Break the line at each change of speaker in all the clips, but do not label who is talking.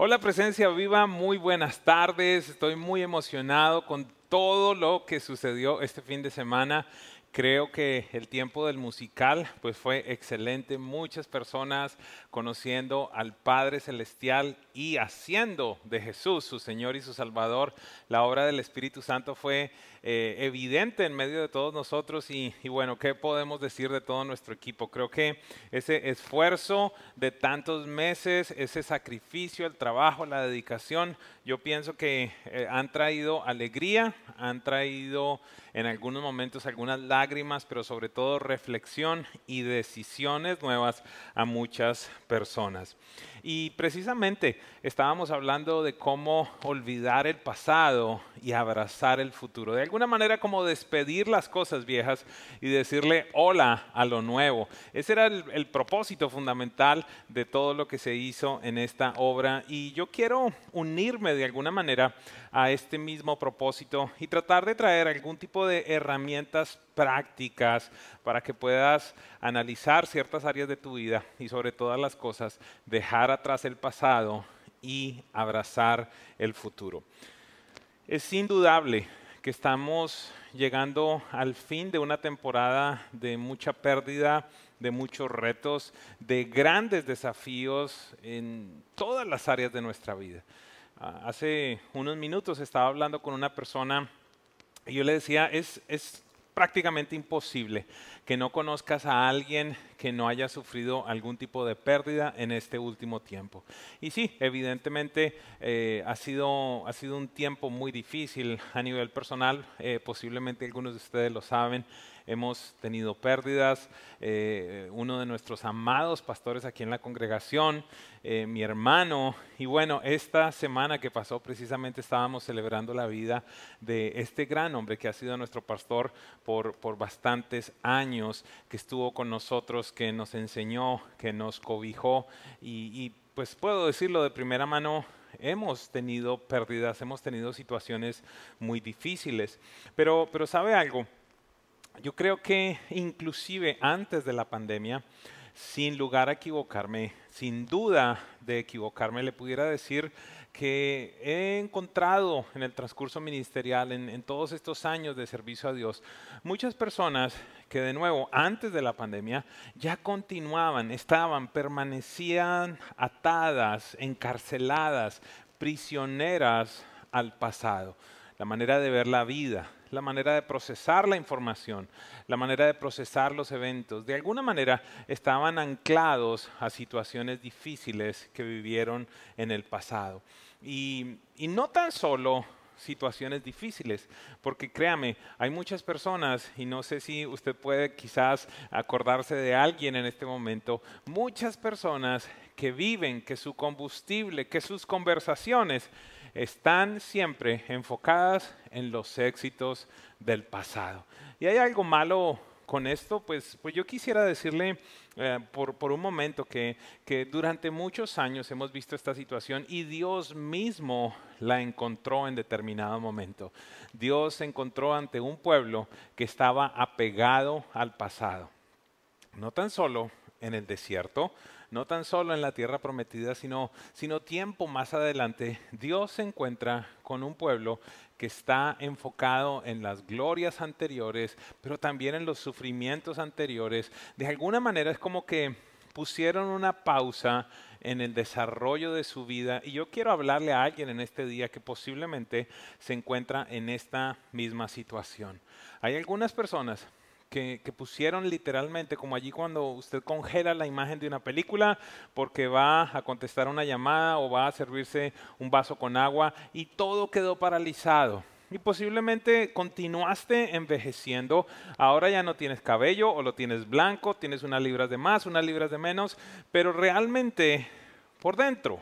Hola presencia viva, muy buenas tardes. Estoy muy emocionado con todo lo que sucedió este fin de semana. Creo que el tiempo del musical pues fue excelente, muchas personas conociendo al Padre Celestial y haciendo de Jesús su Señor y su Salvador. La obra del Espíritu Santo fue eh, evidente en medio de todos nosotros y, bueno, ¿qué podemos decir de todo nuestro equipo? Creo que ese esfuerzo de tantos meses, ese sacrificio, el trabajo, la dedicación, yo pienso que eh, han traído alegría, han traído en algunos momentos algunas lágrimas, pero sobre todo reflexión y decisiones nuevas a muchas personas. Y precisamente estábamos hablando de cómo olvidar el pasado y abrazar el futuro. De alguna manera como despedir las cosas viejas y decirle hola a lo nuevo. Ese era el, propósito fundamental de todo lo que se hizo en esta obra. Y yo quiero unirme de alguna manera a este mismo propósito y tratar de traer algún tipo de herramientas prácticas para que puedas analizar ciertas áreas de tu vida y sobre todas las cosas dejar atrás el pasado y abrazar el futuro. Es indudable que estamos llegando al fin de una temporada de mucha pérdida, de muchos retos, de grandes desafíos en todas las áreas de nuestra vida. Hace unos minutos estaba hablando con una persona y yo le decía, es, es prácticamente imposible que no conozcas a alguien que no haya sufrido algún tipo de pérdida en este último tiempo. Y sí, evidentemente eh, ha, sido, ha sido un tiempo muy difícil a nivel personal, eh, posiblemente algunos de ustedes lo saben, hemos tenido pérdidas. Eh, uno de nuestros amados pastores aquí en la congregación, eh, mi hermano. Y bueno, esta semana que pasó precisamente estábamos celebrando la vida de este gran hombre que ha sido nuestro pastor por, por bastantes años, que estuvo con nosotros, que nos enseñó, que nos cobijó y, y pues puedo decirlo de primera mano, hemos tenido pérdidas, hemos tenido situaciones muy difíciles. Pero, pero ¿sabe algo? Yo creo que inclusive antes de la pandemia, sin lugar a equivocarme, sin duda de equivocarme, le pudiera decir que he encontrado en el transcurso ministerial, en, en, todos estos años de servicio a Dios, muchas personas que de nuevo, antes de la pandemia, ya continuaban, estaban, permanecían atadas, encarceladas, prisioneras al pasado, la manera de ver la vida, la manera de procesar la información, la manera de procesar los eventos. De alguna manera estaban anclados a situaciones difíciles que vivieron en el pasado. Y, y no tan solo situaciones difíciles, porque créame, hay muchas personas, y no sé si usted puede quizás acordarse de alguien en este momento, muchas personas que viven, que su combustible, que sus conversaciones, están siempre enfocadas en los éxitos del pasado. ¿Y hay algo malo con esto? Pues, pues yo quisiera decirle eh, por, por, un momento que, que durante muchos años hemos visto esta situación y Dios mismo la encontró en determinado momento. Dios se encontró ante un pueblo que estaba apegado al pasado. No tan solo en el desierto, no tan solo en la tierra prometida, sino, sino tiempo más adelante, Dios se encuentra con un pueblo que está enfocado en las glorias anteriores, pero también en los sufrimientos anteriores. De alguna manera es como que pusieron una pausa en el desarrollo de su vida y yo quiero hablarle a alguien en este día que posiblemente se encuentra en esta misma situación. Hay algunas personas que, pusieron literalmente, como allí cuando usted congela la imagen de una película porque va a contestar una llamada o va a servirse un vaso con agua y todo quedó paralizado. Y posiblemente continuaste envejeciendo, ahora ya no tienes cabello o lo tienes blanco, tienes unas libras de más, unas libras de menos, pero realmente por dentro,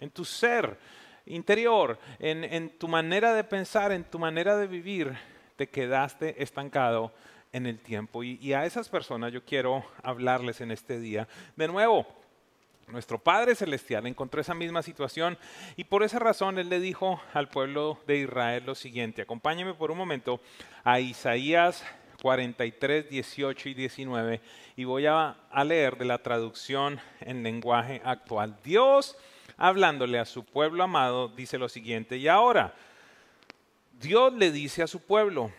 en tu ser interior, en tu manera de pensar, en tu manera de vivir, te quedaste estancado en el tiempo. Y, a esas personas yo quiero hablarles en este día. De nuevo, nuestro Padre Celestial encontró esa misma situación y por esa razón Él le dijo al pueblo de Israel lo siguiente. Acompáñeme por un momento a Isaías 43, 18 y 19 y voy a leer de la traducción en lenguaje actual. Dios hablándole a su pueblo amado, dice lo siguiente, y ahora, Dios le dice a su pueblo,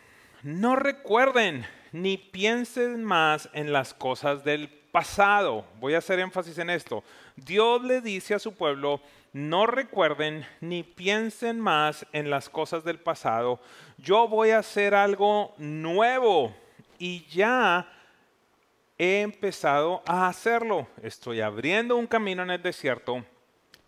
no recuerden ni piensen más en las cosas del pasado. Voy a hacer énfasis en esto. Dios le dice a su pueblo, no recuerden ni piensen más en las cosas del pasado. Yo voy a hacer algo nuevo y ya he empezado a hacerlo. Estoy abriendo un camino en el desierto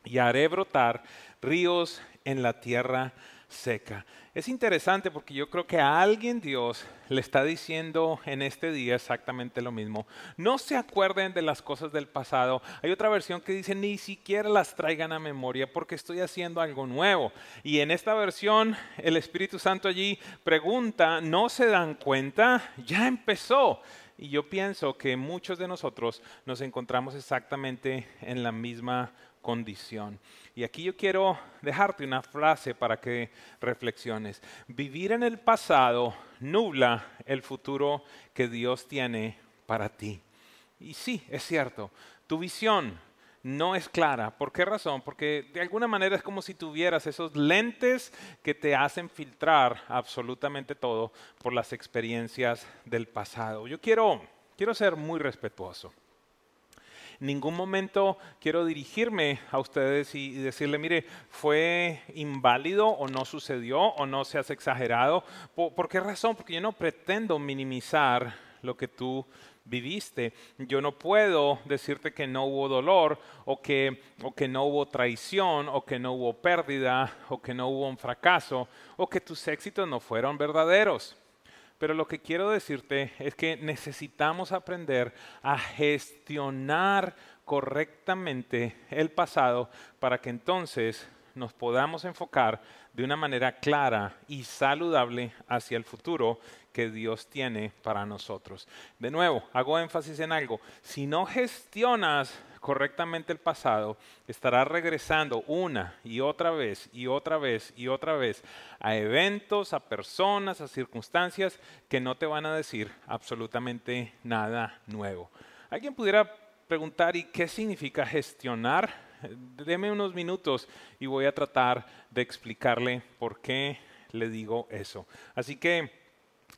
y haré brotar ríos en la tierra seca. Es interesante porque yo creo que a alguien Dios le está diciendo en este día exactamente lo mismo. No se acuerden de las cosas del pasado. Hay otra versión que dice ni siquiera las traigan a memoria porque estoy haciendo algo nuevo. Y en esta versión el Espíritu Santo allí pregunta, ¿no se dan cuenta? Ya empezó. Y yo pienso que muchos de nosotros nos encontramos exactamente en la misma condición. Y aquí yo quiero dejarte una frase para que reflexiones. Vivir en el pasado nubla el futuro que Dios tiene para ti. Y sí, es cierto, tu visión no es clara. ¿Por qué razón? Porque de alguna manera es como si tuvieras esos lentes que te hacen filtrar absolutamente todo por las experiencias del pasado. Yo quiero, quiero ser muy respetuoso ningún momento quiero dirigirme a ustedes y, decirle, mire, fue inválido o no sucedió o no se has exagerado. ¿Por, qué razón? Porque yo no pretendo minimizar lo que tú viviste. Yo no puedo decirte que no hubo dolor o que, o que no hubo traición o que no hubo pérdida o que no hubo un fracaso o que tus éxitos no fueron verdaderos. Pero lo que quiero decirte es que necesitamos aprender a gestionar correctamente el pasado para que entonces nos podamos enfocar de una manera clara y saludable hacia el futuro que Dios tiene para nosotros. De nuevo, hago énfasis en algo. Si no gestionas correctamente el pasado, estará regresando una y otra vez y otra vez y otra vez a eventos, a personas, a circunstancias que no te van a decir absolutamente nada nuevo. ¿Alguien pudiera preguntar, ¿y qué significa gestionar? Deme unos minutos y voy a tratar de explicarle por qué le digo eso. Así que,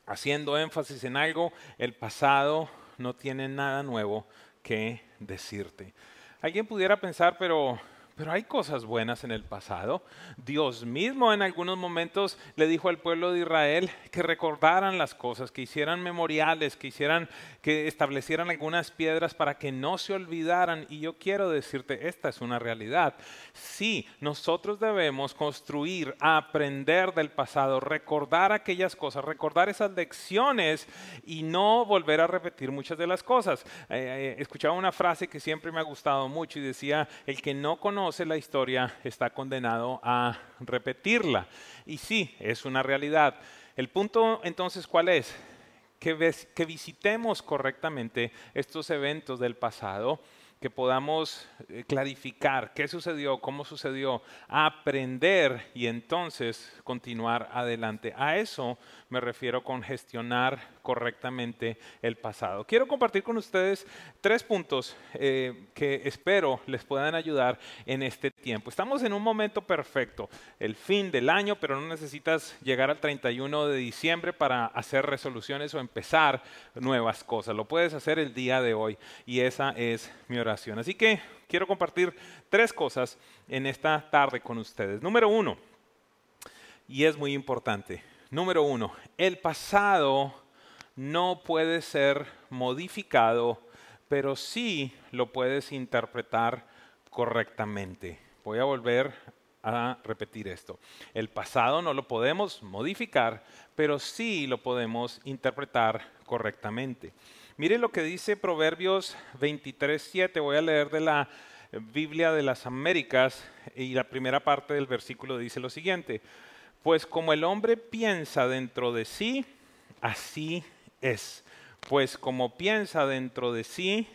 haciendo énfasis en algo, el pasado no tiene nada nuevo que decirte. Alguien pudiera pensar, pero pero hay cosas buenas en el pasado. Dios mismo en algunos momentos le dijo al pueblo de Israel que recordaran las cosas, que hicieran memoriales, que hicieran, que establecieran algunas piedras para que no se olvidaran. Y yo quiero decirte, esta es una realidad. Sí, nosotros debemos construir, aprender del pasado, recordar aquellas cosas, recordar esas lecciones y no volver a repetir muchas de las cosas. Eh, eh, escuchaba una frase que siempre me ha gustado mucho y decía, el que no conoce conoce la historia está condenado a repetirla. Y sí, es una realidad. El punto entonces, ¿cuál es? Que, que visitemos correctamente estos eventos del pasado que podamos eh, clarificar qué sucedió, cómo sucedió, aprender y entonces continuar adelante. A eso me refiero con gestionar correctamente el pasado. Quiero compartir con ustedes tres puntos eh, que espero les puedan ayudar en este tiempo. Estamos en un momento perfecto, el fin del año, pero no necesitas llegar al 31 de diciembre para hacer resoluciones o empezar nuevas cosas. Lo puedes hacer el día de hoy y esa es mi oración. Así que quiero compartir tres cosas en esta tarde con ustedes. Número uno, y es muy importante, Número uno, el pasado no puede ser modificado, pero sí lo puedes interpretar correctamente. Voy a volver a repetir esto. El pasado no lo podemos modificar, pero sí lo podemos interpretar correctamente. Mire lo que dice Proverbios 23.7. Voy a leer de la Biblia de las Américas y la primera parte del versículo dice lo siguiente. Pues como el hombre piensa dentro de sí, así es. Pues como piensa dentro de sí,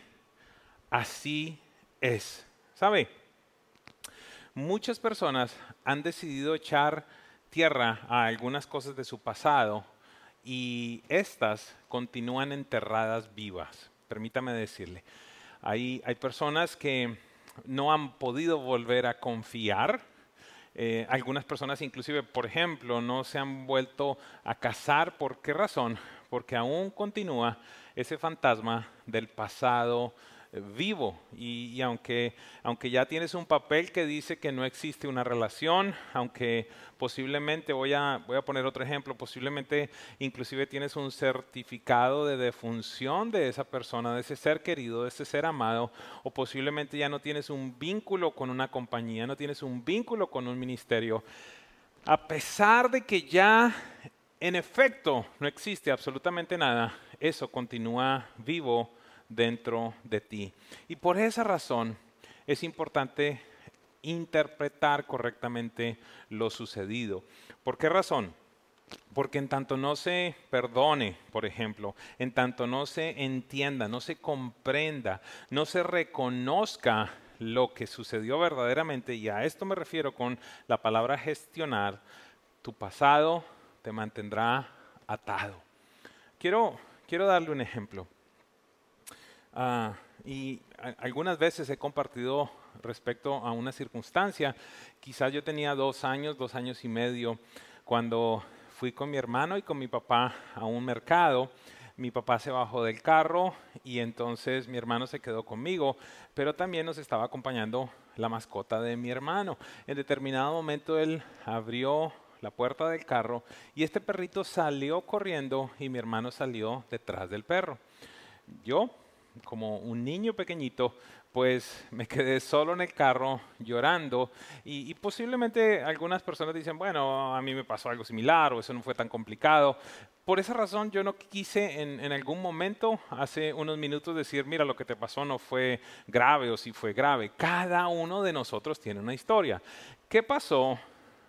así es. ¿Sabe? Muchas personas han decidido echar a algunas cosas de su pasado y estas continúan enterradas vivas. Permítame decirle. Hay, hay personas que no han podido volver a confiar. Eh, algunas personas inclusive, por ejemplo, no se han vuelto a casar. ¿Por qué razón? Porque aún continúa ese fantasma del pasado vivo. Y, aunque, aunque ya tienes un papel que dice que no existe una relación, aunque posiblemente, voy a, voy a poner otro ejemplo, posiblemente inclusive tienes un certificado de defunción de esa persona, de ese ser querido, de ese ser amado, o posiblemente ya no tienes un vínculo con una compañía, no tienes un vínculo con un ministerio, a pesar de que ya en efecto no existe absolutamente nada, eso continúa vivo dentro de ti. Y por esa razón es importante interpretar correctamente lo sucedido. ¿Por qué razón? Porque en tanto no se perdone, por ejemplo, en tanto no se entienda, no se comprenda, no se reconozca lo que sucedió verdaderamente, y a esto me refiero con la palabra gestionar, tu pasado te mantendrá atado. Quiero, quiero darle un ejemplo. Ah, y algunas veces he compartido respecto a una circunstancia. Quizás yo tenía dos años, dos años y medio, cuando fui con mi hermano y con mi papá a un mercado. Mi papá se bajó del carro y entonces mi hermano se quedó conmigo, pero también nos estaba acompañando la mascota de mi hermano. En determinado momento él abrió la puerta del carro y este perrito salió corriendo y mi hermano salió detrás del perro. Yo como un niño pequeñito, pues me quedé solo en el carro llorando y, posiblemente algunas personas dicen, bueno, a mí me pasó algo similar o eso no fue tan complicado. Por esa razón yo no quise en, algún momento, hace unos minutos, decir, mira, lo que te pasó no fue grave o si fue grave. Cada uno de nosotros tiene una historia. ¿Qué pasó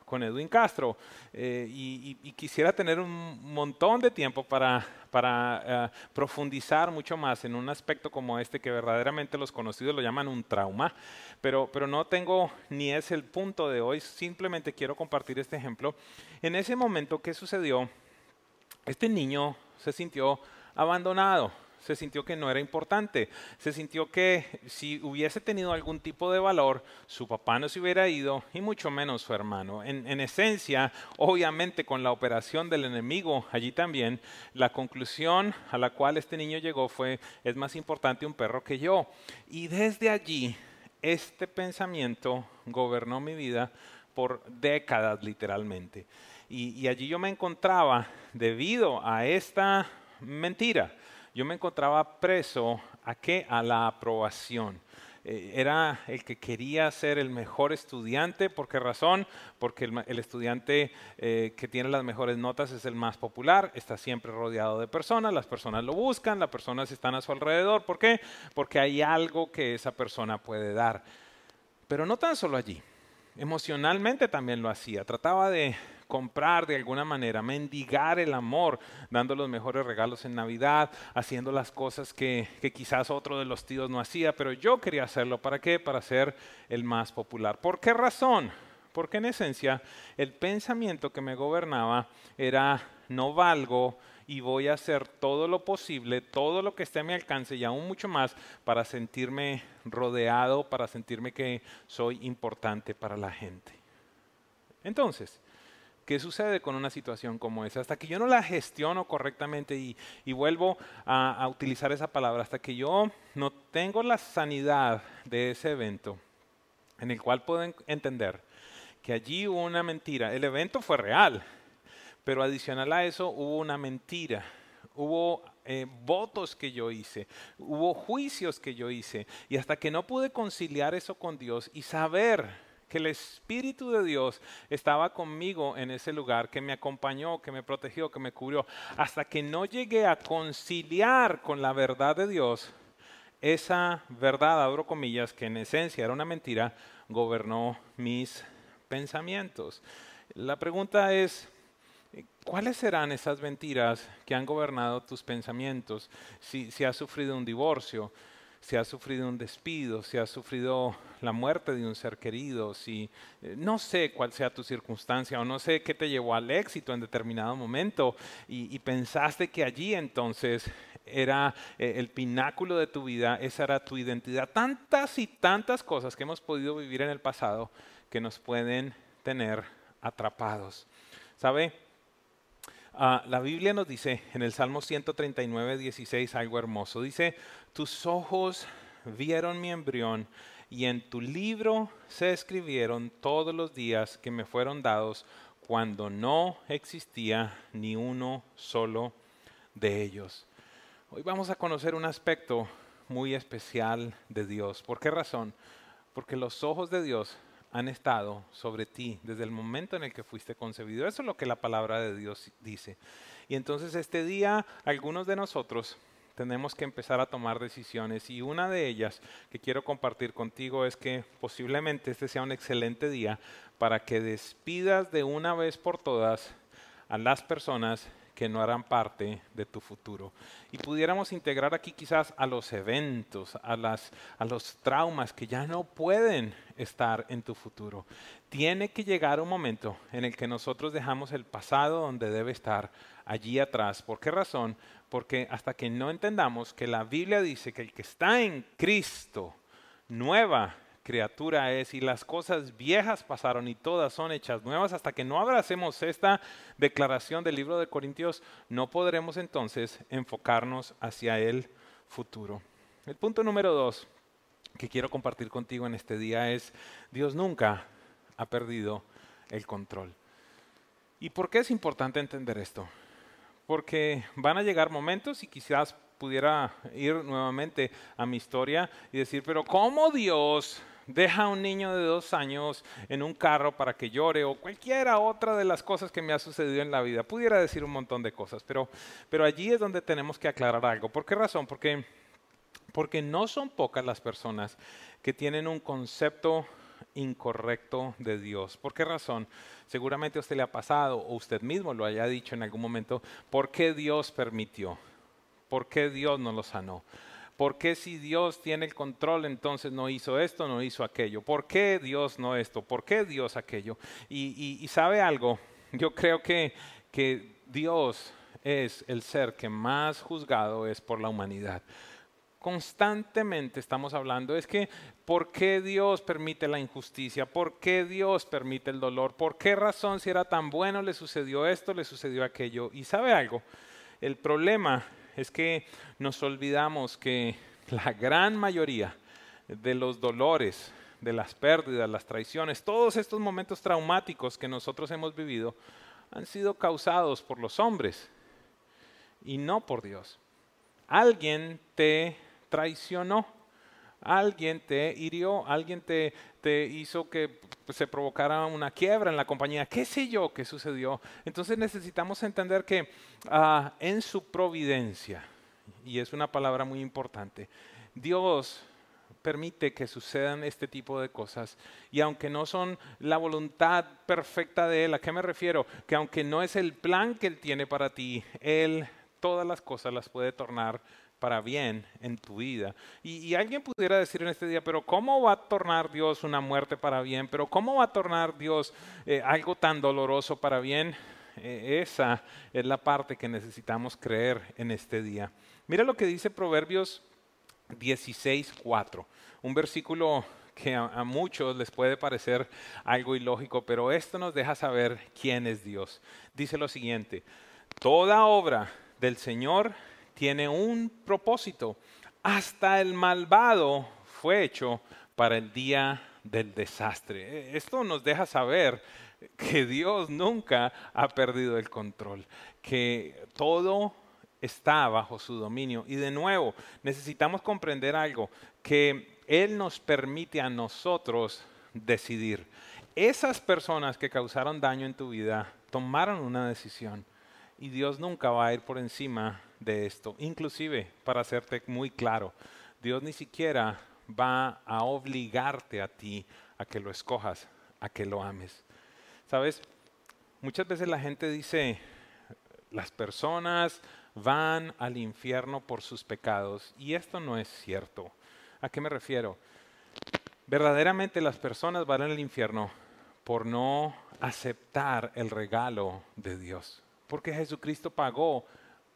con Edwin Castro eh, y, quisiera tener un montón de tiempo para, para eh, profundizar mucho más en un aspecto como este que verdaderamente los conocidos lo llaman un trauma, pero, pero no tengo ni es el punto de hoy, simplemente quiero compartir este ejemplo. En ese momento, ¿qué sucedió? Este niño se sintió abandonado se sintió que no era importante, se sintió que si hubiese tenido algún tipo de valor, su papá no se hubiera ido y mucho menos su hermano. En, esencia, obviamente con la operación del enemigo allí también, la conclusión a la cual este niño llegó fue, es más importante un perro que yo. Y desde allí, este pensamiento gobernó mi vida por décadas literalmente. y allí yo me encontraba debido a esta mentira yo me encontraba preso a qué? A la aprobación. Eh, era el que quería ser el mejor estudiante. ¿Por qué razón? Porque el, estudiante eh, que tiene las mejores notas es el más popular, está siempre rodeado de personas, las personas lo buscan, las personas están a su alrededor. ¿Por qué? Porque hay algo que esa persona puede dar. Pero no tan solo allí. Emocionalmente también lo hacía. Trataba de comprar de alguna manera, mendigar el amor, dando los mejores regalos en Navidad, haciendo las cosas que, quizás otro de los tíos no hacía, pero yo quería hacerlo. ¿Para qué? Para ser el más popular. ¿Por qué razón? Porque en esencia el pensamiento que me gobernaba era no valgo y voy a hacer todo lo posible, todo lo que esté a mi alcance y aún mucho más para sentirme rodeado, para sentirme que soy importante para la gente. Entonces, ¿Qué sucede con una situación como esa? Hasta que yo no la gestiono correctamente y, vuelvo a, utilizar esa palabra, hasta que yo no tengo la sanidad de ese evento, en el cual puedo entender que allí hubo una mentira. El evento fue real, pero adicional a eso hubo una mentira. Hubo eh, votos que yo hice, hubo juicios que yo hice. Y hasta que no pude conciliar eso con Dios y saber que el Espíritu de Dios estaba conmigo en ese lugar, que me acompañó, que me protegió, que me cubrió, hasta que no llegué a conciliar con la verdad de Dios, esa verdad, abro comillas, que en esencia era una mentira, gobernó mis pensamientos. La pregunta es, ¿cuáles serán esas mentiras que han gobernado tus pensamientos? Si, si has sufrido un divorcio, si has sufrido un despido, si has sufrido la muerte de un ser querido, si eh, no sé cuál sea tu circunstancia o no sé qué te llevó al éxito en determinado momento y, pensaste que allí entonces era eh, el pináculo de tu vida, esa era tu identidad. Tantas y tantas cosas que hemos podido vivir en el pasado que nos pueden tener atrapados. ¿Sabe? Ah, la Biblia nos dice en el Salmo 139, 16 algo hermoso. Dice, tus ojos vieron mi embrión y en tu libro se escribieron todos los días que me fueron dados cuando no existía ni uno solo de ellos. Hoy vamos a conocer un aspecto muy especial de Dios. ¿Por qué razón? Porque los ojos de Dios han estado sobre ti desde el momento en el que fuiste concebido. Eso es lo que la palabra de Dios dice. Y entonces este día algunos de nosotros tenemos que empezar a tomar decisiones y una de ellas que quiero compartir contigo es que posiblemente este sea un excelente día para que despidas de una vez por todas a las personas que no harán parte de tu futuro. Y pudiéramos integrar aquí quizás a los eventos, a, las, a los traumas que ya no pueden estar en tu futuro. Tiene que llegar un momento en el que nosotros dejamos el pasado donde debe estar, allí atrás. ¿Por qué razón? Porque hasta que no entendamos que la Biblia dice que el que está en Cristo, nueva criatura es y las cosas viejas pasaron y todas son hechas nuevas, hasta que no abracemos esta declaración del libro de Corintios, no podremos entonces enfocarnos hacia el futuro. El punto número dos que quiero compartir contigo en este día es, Dios nunca ha perdido el control. ¿Y por qué es importante entender esto? Porque van a llegar momentos y quizás pudiera ir nuevamente a mi historia y decir, pero ¿cómo Dios deja a un niño de dos años en un carro para que llore o cualquiera otra de las cosas que me ha sucedido en la vida. Pudiera decir un montón de cosas, pero, pero allí es donde tenemos que aclarar algo. ¿Por qué razón? Porque, porque no son pocas las personas que tienen un concepto incorrecto de Dios. ¿Por qué razón? Seguramente a usted le ha pasado o usted mismo lo haya dicho en algún momento, ¿por qué Dios permitió? ¿Por qué Dios no lo sanó? ¿Por qué si Dios tiene el control entonces no hizo esto, no hizo aquello? ¿Por qué Dios no esto? ¿Por qué Dios aquello? Y, sabe algo, yo creo que, que Dios es el ser que más juzgado es por la humanidad constantemente estamos hablando es que ¿por qué Dios permite la injusticia? ¿Por qué Dios permite el dolor? ¿Por qué razón si era tan bueno le sucedió esto, le sucedió aquello? Y sabe algo, el problema es que nos olvidamos que la gran mayoría de los dolores, de las pérdidas, las traiciones, todos estos momentos traumáticos que nosotros hemos vivido han sido causados por los hombres y no por Dios. Alguien te traicionó, alguien te hirió, alguien te, te hizo que se provocara una quiebra en la compañía, qué sé yo qué sucedió. Entonces necesitamos entender que ah, en su providencia, y es una palabra muy importante, Dios permite que sucedan este tipo de cosas. Y aunque no son la voluntad perfecta de Él, ¿a qué me refiero? Que aunque no es el plan que Él tiene para ti, Él todas las cosas las puede tornar para bien en tu vida. Y, alguien pudiera decir en este día, pero ¿cómo va a tornar Dios una muerte para bien? ¿Pero cómo va a tornar Dios eh, algo tan doloroso para bien? Eh, esa es la parte que necesitamos creer en este día. Mira lo que dice Proverbios 16.4, un versículo que a, muchos les puede parecer algo ilógico, pero esto nos deja saber quién es Dios. Dice lo siguiente, toda obra del Señor tiene un propósito. Hasta el malvado fue hecho para el día del desastre. Esto nos deja saber que Dios nunca ha perdido el control, que todo está bajo su dominio. Y de nuevo, necesitamos comprender algo, que Él nos permite a nosotros decidir. Esas personas que causaron daño en tu vida tomaron una decisión y Dios nunca va a ir por encima de esto. Inclusive, para hacerte muy claro, Dios ni siquiera va a obligarte a ti a que lo escojas, a que lo ames. ¿Sabes? Muchas veces la gente dice, las personas van al infierno por sus pecados y esto no es cierto. ¿A qué me refiero? Verdaderamente las personas van al infierno por no aceptar el regalo de Dios, porque Jesucristo pagó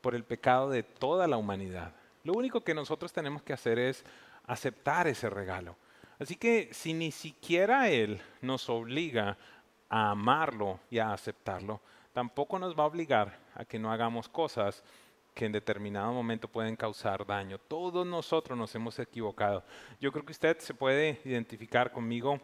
por el pecado de toda la humanidad. Lo único que nosotros tenemos que hacer es aceptar ese regalo. Así que si ni siquiera Él nos obliga a amarlo y a aceptarlo, tampoco nos va a obligar a que no hagamos cosas que en determinado momento pueden causar daño. Todos nosotros nos hemos equivocado. Yo creo que usted se puede identificar conmigo.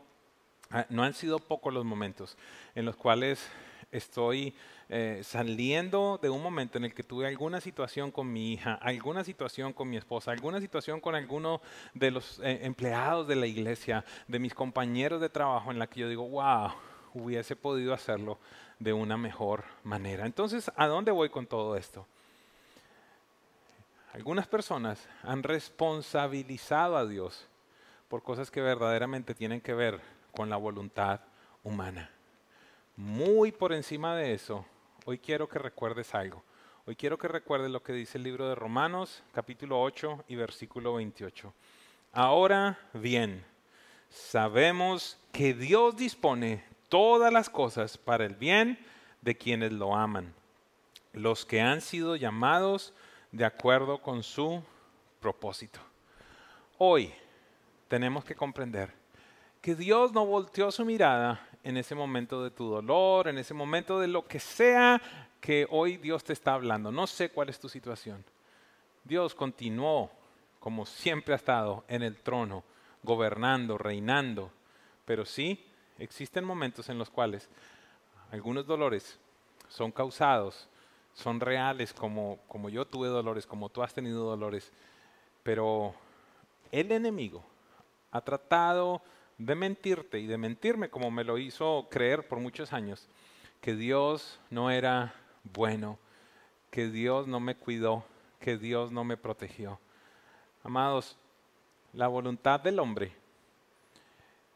Ah, no han sido pocos los momentos en los cuales estoy eh, saliendo de un momento en el que tuve alguna situación con mi hija, alguna situación con mi esposa, alguna situación con alguno de los eh, empleados de la iglesia, de mis compañeros de trabajo, en la que yo digo, wow, hubiese podido hacerlo de una mejor manera. Entonces, ¿a dónde voy con todo esto? Algunas personas han responsabilizado a Dios por cosas que verdaderamente tienen que ver con la voluntad humana. Muy por encima de eso, hoy quiero que recuerdes algo. Hoy quiero que recuerdes lo que dice el libro de Romanos, capítulo 8 y versículo 28. Ahora bien, sabemos que Dios dispone todas las cosas para el bien de quienes lo aman, los que han sido llamados de acuerdo con su propósito. Hoy tenemos que comprender que Dios no volteó su mirada en ese momento de tu dolor, en ese momento de lo que sea que hoy Dios te está hablando. No sé cuál es tu situación. Dios continuó, como siempre ha estado, en el trono, gobernando, reinando. Pero sí, existen momentos en los cuales algunos dolores son causados son reales, como, como yo tuve dolores, como tú has tenido dolores, pero el enemigo ha tratado de mentirte y de mentirme como me lo hizo creer por muchos años, que Dios no era bueno, que Dios no me cuidó, que Dios no me protegió. Amados, la voluntad del hombre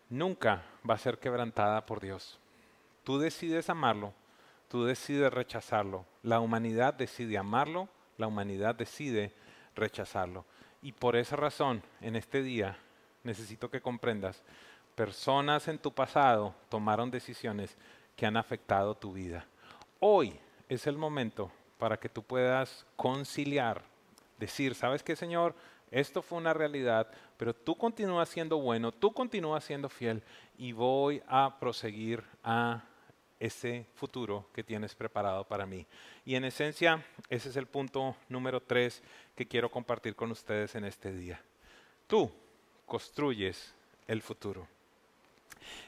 nunca va a ser quebrantada por Dios. Tú decides amarlo tú decides rechazarlo. La humanidad decide amarlo, la humanidad decide rechazarlo. Y por esa razón, en este día, necesito que comprendas, personas en tu pasado tomaron decisiones que han afectado tu vida. Hoy es el momento para que tú puedas conciliar, decir, ¿sabes qué, Señor? Esto fue una realidad, pero tú continúas siendo bueno, tú continúas siendo fiel y voy a proseguir a ese futuro que tienes preparado para mí. Y en esencia, ese es el punto número tres que quiero compartir con ustedes en este día. Tú construyes el futuro.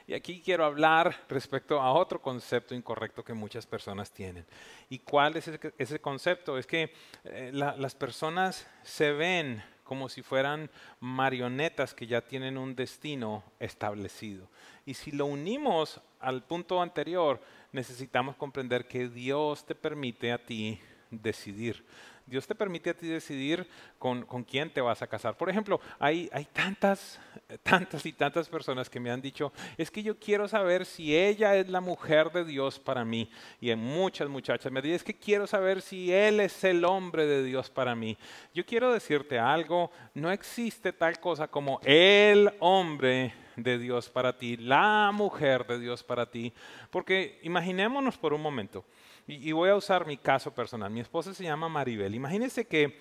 Y aquí quiero hablar respecto a otro concepto incorrecto que muchas personas tienen. ¿Y cuál es ese, concepto? Es que eh, las personas se ven como si fueran marionetas que ya tienen un destino establecido. Y si lo unimos al punto anterior, necesitamos comprender que Dios te permite a ti decidir. Dios te permite a ti decidir con, quién te vas a casar. Por ejemplo, hay, hay tantas, tantas y tantas personas que me han dicho, es que yo quiero saber si ella es la mujer de Dios para mí. Y en muchas muchachas me dicen, es que quiero saber si Él es el hombre de Dios para mí. Yo quiero decirte algo, no existe tal cosa como el hombre de Dios para ti, la mujer de Dios para ti. Porque imaginémonos por un momento, y, voy a usar mi caso personal. Mi esposa se llama Maribel. Imagínense que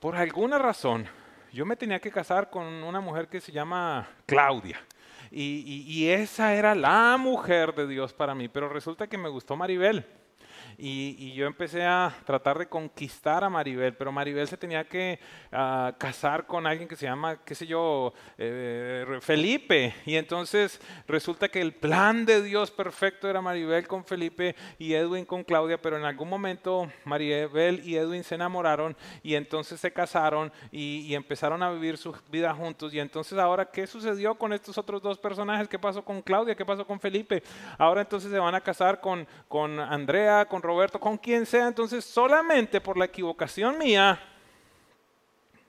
por alguna razón yo me tenía que casar con una mujer que se llama Claudia. Y, y, esa era la mujer de Dios para mí, pero resulta que me gustó Maribel. Y, yo empecé a tratar de conquistar a Maribel, pero Maribel se tenía que ah, casar con alguien que se llama, qué sé yo, eh, Felipe. Y entonces resulta que el plan de Dios perfecto era Maribel con Felipe y Edwin con Claudia, pero en algún momento Maribel y Edwin se enamoraron y entonces se casaron y, y empezaron a vivir su vida juntos. Y entonces ahora, ¿qué sucedió con estos otros dos personajes? ¿Qué pasó con Claudia? ¿Qué pasó con Felipe? Ahora entonces se van a casar con, con Andrea, con Roberto, con quien sea. Entonces, solamente por la equivocación mía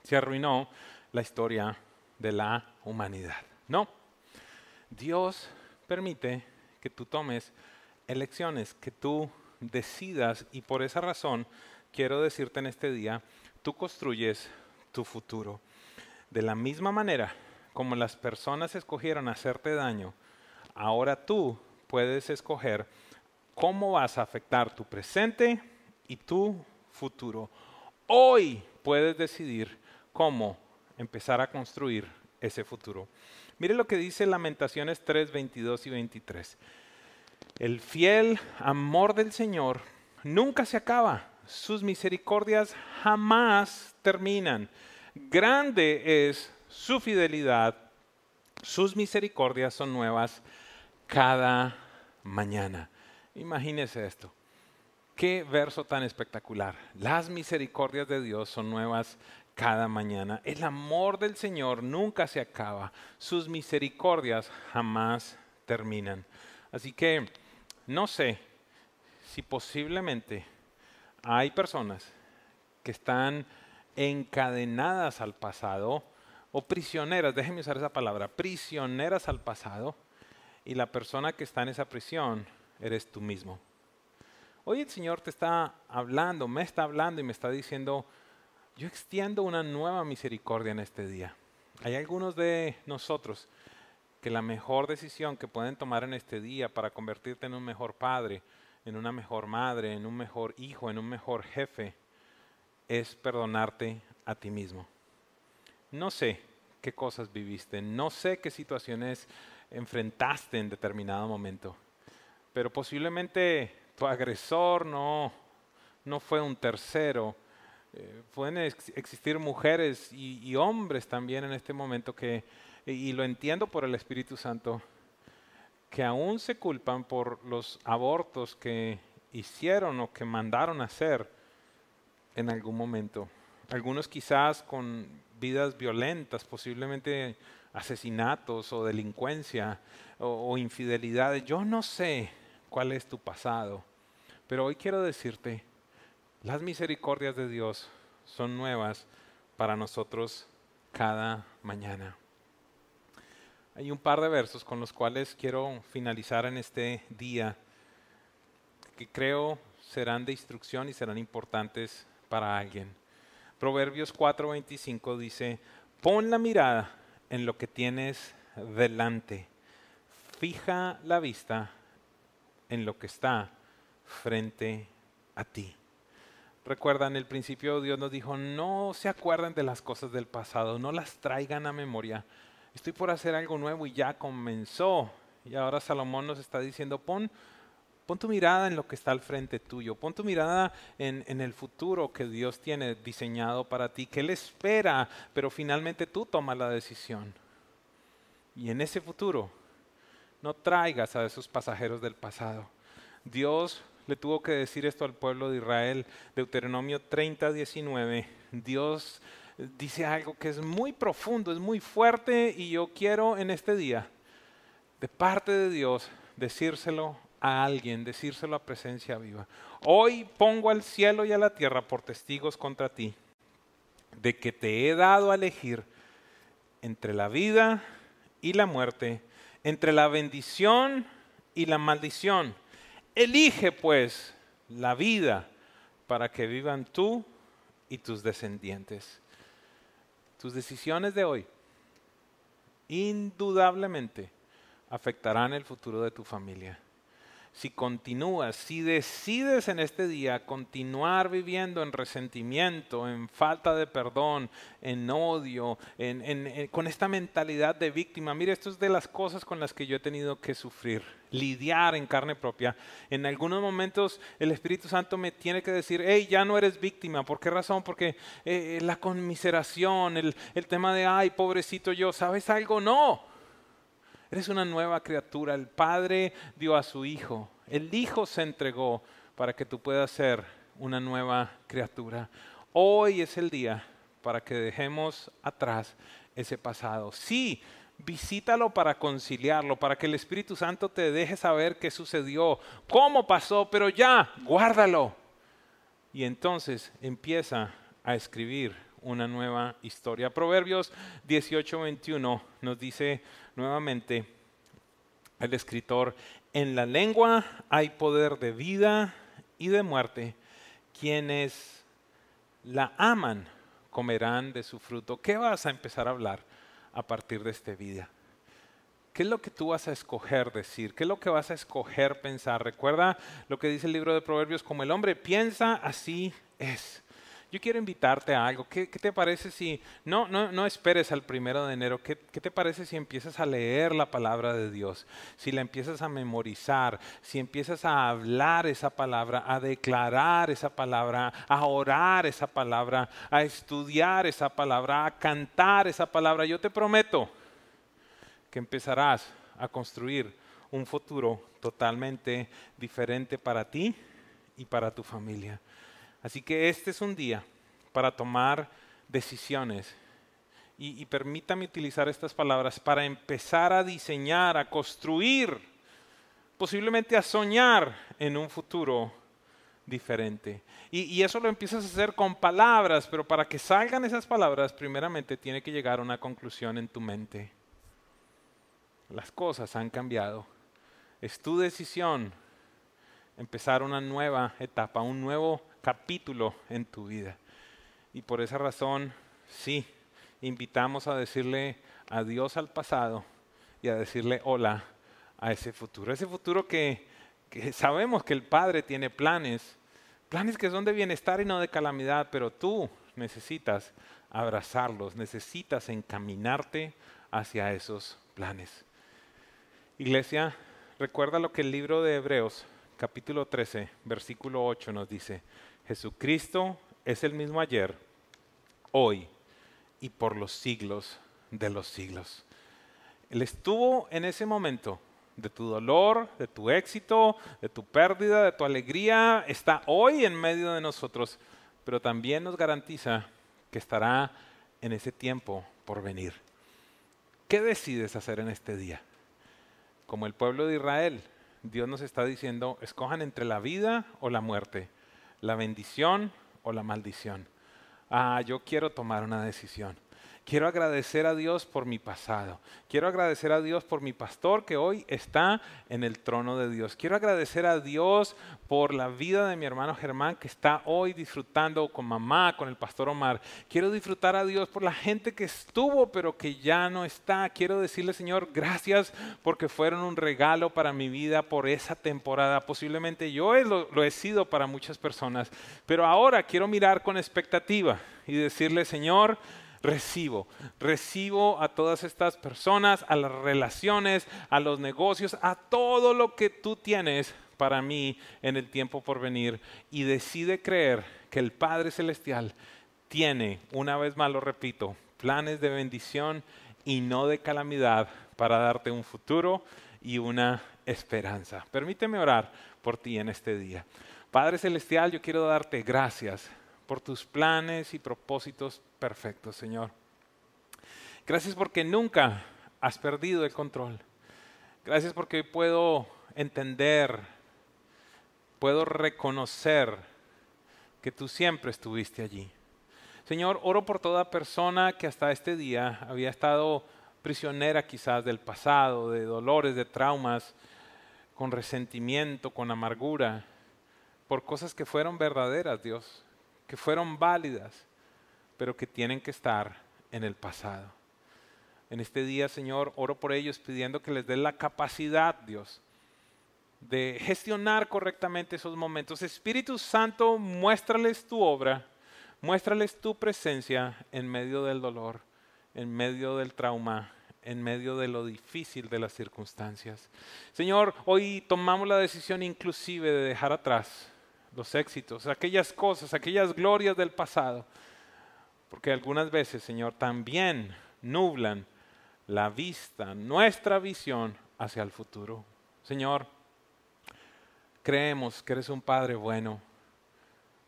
se arruinó la historia de la humanidad. No, Dios permite que tú tomes elecciones, que tú decidas y por esa razón quiero decirte en este día, tú construyes tu futuro. De la misma manera como las personas escogieron hacerte daño, ahora tú puedes escoger cómo vas a afectar tu presente y tu futuro. Hoy puedes decidir cómo empezar a construir ese futuro. Mire lo que dice Lamentaciones 3, 22 y 23. El fiel amor del Señor nunca se acaba, sus misericordias jamás terminan. Grande es su fidelidad, sus misericordias son nuevas cada mañana. Imagínese esto. Qué verso tan espectacular. Las misericordias de Dios son nuevas cada mañana. El amor del Señor nunca se acaba. Sus misericordias jamás terminan. Así que no sé si posiblemente hay personas que están encadenadas al pasado o prisioneras, déjenme usar esa palabra, prisioneras al pasado y la persona que está en esa prisión eres tú mismo. Hoy el Señor te está hablando, me está hablando y me está diciendo, yo extiendo una nueva misericordia en este día. Hay algunos de nosotros que la mejor decisión que pueden tomar en este día para convertirte en un mejor padre, en una mejor madre, en un mejor hijo, en un mejor jefe, es perdonarte a ti mismo. No sé qué cosas viviste, no sé qué situaciones enfrentaste en determinado momento, pero posiblemente tu agresor no, no fue un tercero, eh, pueden existir mujeres y, hombres también en este momento que, y, lo entiendo por el Espíritu Santo, que aún se culpan por los abortos que hicieron o que mandaron hacer en algún momento. Algunos quizás con vidas violentas, posiblemente asesinatos o delincuencia o, o infidelidades. Yo no sé cuál es tu pasado, pero hoy quiero decirte, las misericordias de Dios son nuevas para nosotros cada mañana. Hay un par de versos con los cuales quiero finalizar en este día que creo serán de instrucción y serán importantes para alguien. Proverbios 4:25 dice, pon la mirada en lo que tienes delante, fija la vista en lo que está frente a ti. Recuerdan, el principio Dios nos dijo, no se acuerden de las cosas del pasado, no las traigan a memoria. Estoy por hacer algo nuevo y ya comenzó. Y ahora Salomón nos está diciendo, pon, pon tu mirada en lo que está al frente tuyo, pon tu mirada en, en el futuro que Dios tiene diseñado para ti, que Él espera, pero finalmente tú tomas la decisión. Y en ese futuro, no traigas a esos pasajeros del pasado. Dios le tuvo que decir esto al pueblo de Israel. Deuteronomio 30, 19. Dios dice algo que es muy profundo, es muy fuerte y yo quiero en este día, de parte de Dios, decírselo a alguien, decírselo a presencia viva. Hoy pongo al cielo y a la tierra por testigos contra ti, de que te he dado a elegir entre la vida y la muerte, entre la bendición y la maldición. Elige pues la vida para que vivan tú y tus descendientes. Tus decisiones de hoy indudablemente afectarán el futuro de tu familia si continúas, si decides en este día continuar viviendo en resentimiento, en falta de perdón, en odio, con esta mentalidad de víctima, mire, esto es de las cosas con las que yo he tenido que sufrir, lidiar en carne propia. En algunos momentos el Espíritu Santo me tiene que decir, hey, ya no eres víctima. ¿Por qué razón? Porque eh, la conmiseración, el tema de, ay, pobrecito yo, ¿sabes algo? No. Eres una nueva criatura. El Padre dio a su Hijo. El Hijo se entregó para que tú puedas ser una nueva criatura. Hoy es el día para que dejemos atrás ese pasado. Sí, visítalo para conciliarlo, para que el Espíritu Santo te deje saber qué sucedió, cómo pasó, pero ya, guárdalo. Y entonces empieza a escribir una nueva historia. Proverbios 18:21 nos dice nuevamente el escritor, en la lengua hay poder de vida y de muerte. Quienes la aman comerán de su fruto. ¿Qué vas a empezar a hablar a partir de este vida? ¿Qué es lo que tú vas a escoger decir? ¿Qué es lo que vas a escoger pensar? Recuerda lo que dice el libro de Proverbios, como el hombre piensa, así es. Yo quiero invitarte a algo. ¿Qué, te parece si, no, no, no esperes al primero de enero, ¿Qué, ¿qué, te parece si empiezas a leer la palabra de Dios? Si la empiezas a memorizar, si empiezas a hablar esa palabra, a declarar esa palabra, a orar esa palabra, a estudiar esa palabra, a cantar esa palabra. Yo te prometo que empezarás a construir un futuro totalmente diferente para ti y para tu familia. Así que este es un día para tomar decisiones. Y, permítame utilizar estas palabras para empezar a diseñar, a construir, posiblemente a soñar en un futuro diferente. Y, eso lo empiezas a hacer con palabras, pero para que salgan esas palabras, primeramente tiene que llegar a una conclusión en tu mente. Las cosas han cambiado. Es tu decisión empezar una nueva etapa, un nuevo capítulo en tu vida. Y por esa razón, sí, invitamos a decirle adiós al pasado y a decirle hola a ese futuro. Ese futuro que, sabemos que el Padre tiene planes, planes que son de bienestar y no de calamidad, pero tú necesitas abrazarlos, necesitas encaminarte hacia esos planes. Iglesia, recuerda lo que el libro de Hebreos, capítulo 13, versículo 8 nos dice. Jesucristo es el mismo ayer, hoy y por los siglos de los siglos. Él estuvo en ese momento de tu dolor, de tu éxito, de tu pérdida, de tu alegría, está hoy en medio de nosotros, pero también nos garantiza que estará en ese tiempo por venir. ¿Qué decides hacer en este día? Como el pueblo de Israel, Dios nos está diciendo, escojan entre la vida o la muerte la bendición o la maldición. Ah, yo quiero tomar una decisión. Quiero agradecer a Dios por mi pasado. Quiero agradecer a Dios por mi pastor que hoy está en el trono de Dios. Quiero agradecer a Dios por la vida de mi hermano Germán que está hoy disfrutando con mamá, con el pastor Omar. Quiero disfrutar a Dios por la gente que estuvo pero que ya no está. Quiero decirle, Señor, gracias porque fueron un regalo para mi vida por esa temporada. Posiblemente yo lo, lo he sido para muchas personas, pero ahora quiero mirar con expectativa y decirle, Señor, recibo. Recibo a todas estas personas, a las relaciones, a los negocios, a todo lo que tú tienes para mí en el tiempo por venir. Y decide creer que el Padre Celestial tiene, una vez más lo repito, planes de bendición y no de calamidad para darte un futuro y una esperanza. Permíteme orar por ti en este día. Padre Celestial, yo quiero darte gracias por tus planes y propósitos perfectos, Señor. Gracias porque nunca has perdido el control. Gracias porque puedo entender, puedo reconocer que tú siempre estuviste allí. Señor, oro por toda persona que hasta este día había estado prisionera quizás del pasado, de dolores, de traumas, con resentimiento, con amargura, por cosas que fueron verdaderas, Dios que fueron válidas, pero que tienen que estar en el pasado. En este día, Señor, oro por ellos pidiendo que les dé la capacidad, Dios, de gestionar correctamente esos momentos. Espíritu Santo, muéstrales tu obra, muéstrales tu presencia en medio del dolor, en medio del trauma, en medio de lo difícil de las circunstancias. Señor, hoy tomamos la decisión inclusive de dejar atrás los éxitos, aquellas cosas, aquellas glorias del pasado. Porque algunas veces, Señor, también nublan la vista, nuestra visión hacia el futuro. Señor, creemos que eres un Padre bueno.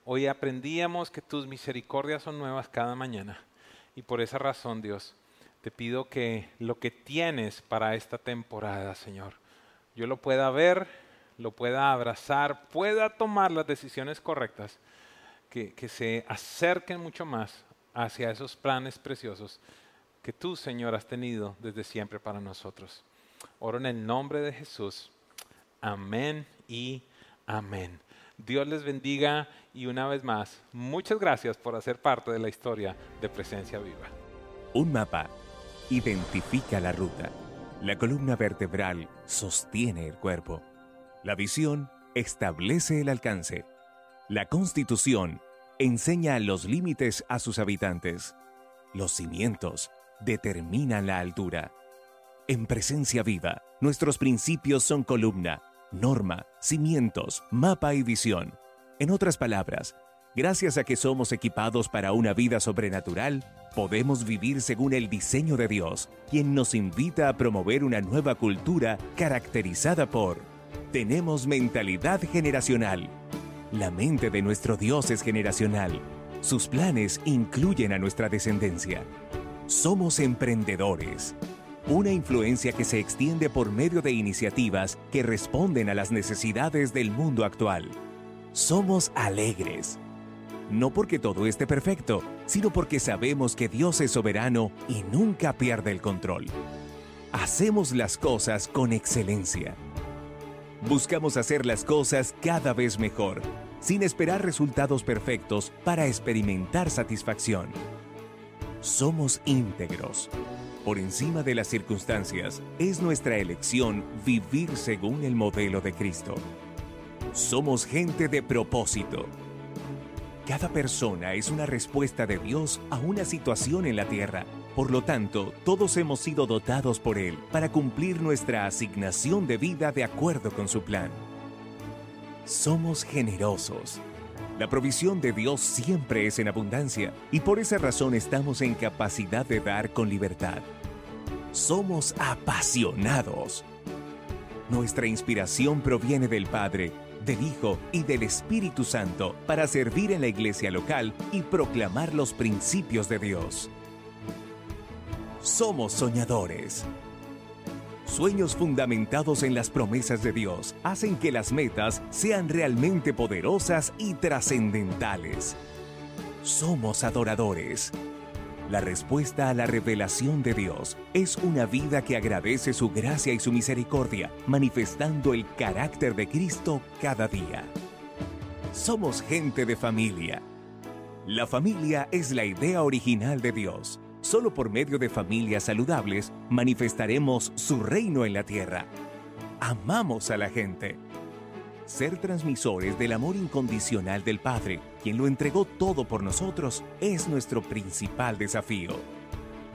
Hoy aprendíamos que tus misericordias son nuevas cada mañana. Y por esa razón, Dios, te pido que lo que tienes para esta temporada, Señor, yo lo pueda ver lo pueda abrazar, pueda tomar las decisiones correctas, que, que se acerquen mucho más hacia esos planes preciosos que tú, Señor, has tenido desde siempre para nosotros. Oro en el nombre de Jesús. Amén y amén. Dios les bendiga y una vez más, muchas gracias por hacer parte de la historia de Presencia Viva.
Un mapa identifica la ruta. La columna vertebral sostiene el cuerpo. La visión establece el alcance. La constitución enseña los límites a sus habitantes. Los cimientos determinan la altura. En presencia viva, nuestros principios son columna, norma, cimientos, mapa y visión. En otras palabras, gracias a que somos equipados para una vida sobrenatural, podemos vivir según el diseño de Dios, quien nos invita a promover una nueva cultura caracterizada por tenemos mentalidad generacional. La mente de nuestro Dios es generacional. Sus planes incluyen a nuestra descendencia. Somos emprendedores. Una influencia que se extiende por medio de iniciativas que responden a las necesidades del mundo actual. Somos alegres. No porque todo esté perfecto, sino porque sabemos que Dios es soberano y nunca pierde el control. Hacemos las cosas con excelencia. Buscamos hacer las cosas cada vez mejor, sin esperar resultados perfectos para experimentar satisfacción. Somos íntegros. Por encima de las circunstancias, es nuestra elección vivir según el modelo de Cristo. Somos gente de propósito. Cada persona es una respuesta de Dios a una situación en la tierra. Por lo tanto, todos hemos sido dotados por Él para cumplir nuestra asignación de vida de acuerdo con su plan. Somos generosos. La provisión de Dios siempre es en abundancia y por esa razón estamos en capacidad de dar con libertad. Somos apasionados. Nuestra inspiración proviene del Padre del Hijo y del Espíritu Santo para servir en la iglesia local y proclamar los principios de Dios. Somos soñadores. Sueños fundamentados en las promesas de Dios hacen que las metas sean realmente poderosas y trascendentales. Somos adoradores. La respuesta a la revelación de Dios es una vida que agradece su gracia y su misericordia, manifestando el carácter de Cristo cada día. Somos gente de familia. La familia es la idea original de Dios. Solo por medio de familias saludables manifestaremos su reino en la tierra. Amamos a la gente ser transmisores del amor incondicional del Padre, quien lo entregó todo por nosotros, es nuestro principal desafío.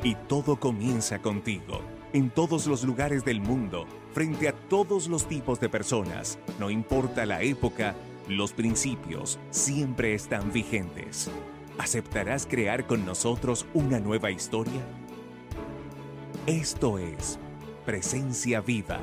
Y todo comienza contigo, en todos los lugares del mundo, frente a todos los tipos de personas, no importa la época, los principios siempre están vigentes. ¿Aceptarás crear con nosotros una nueva historia? Esto es Presencia Viva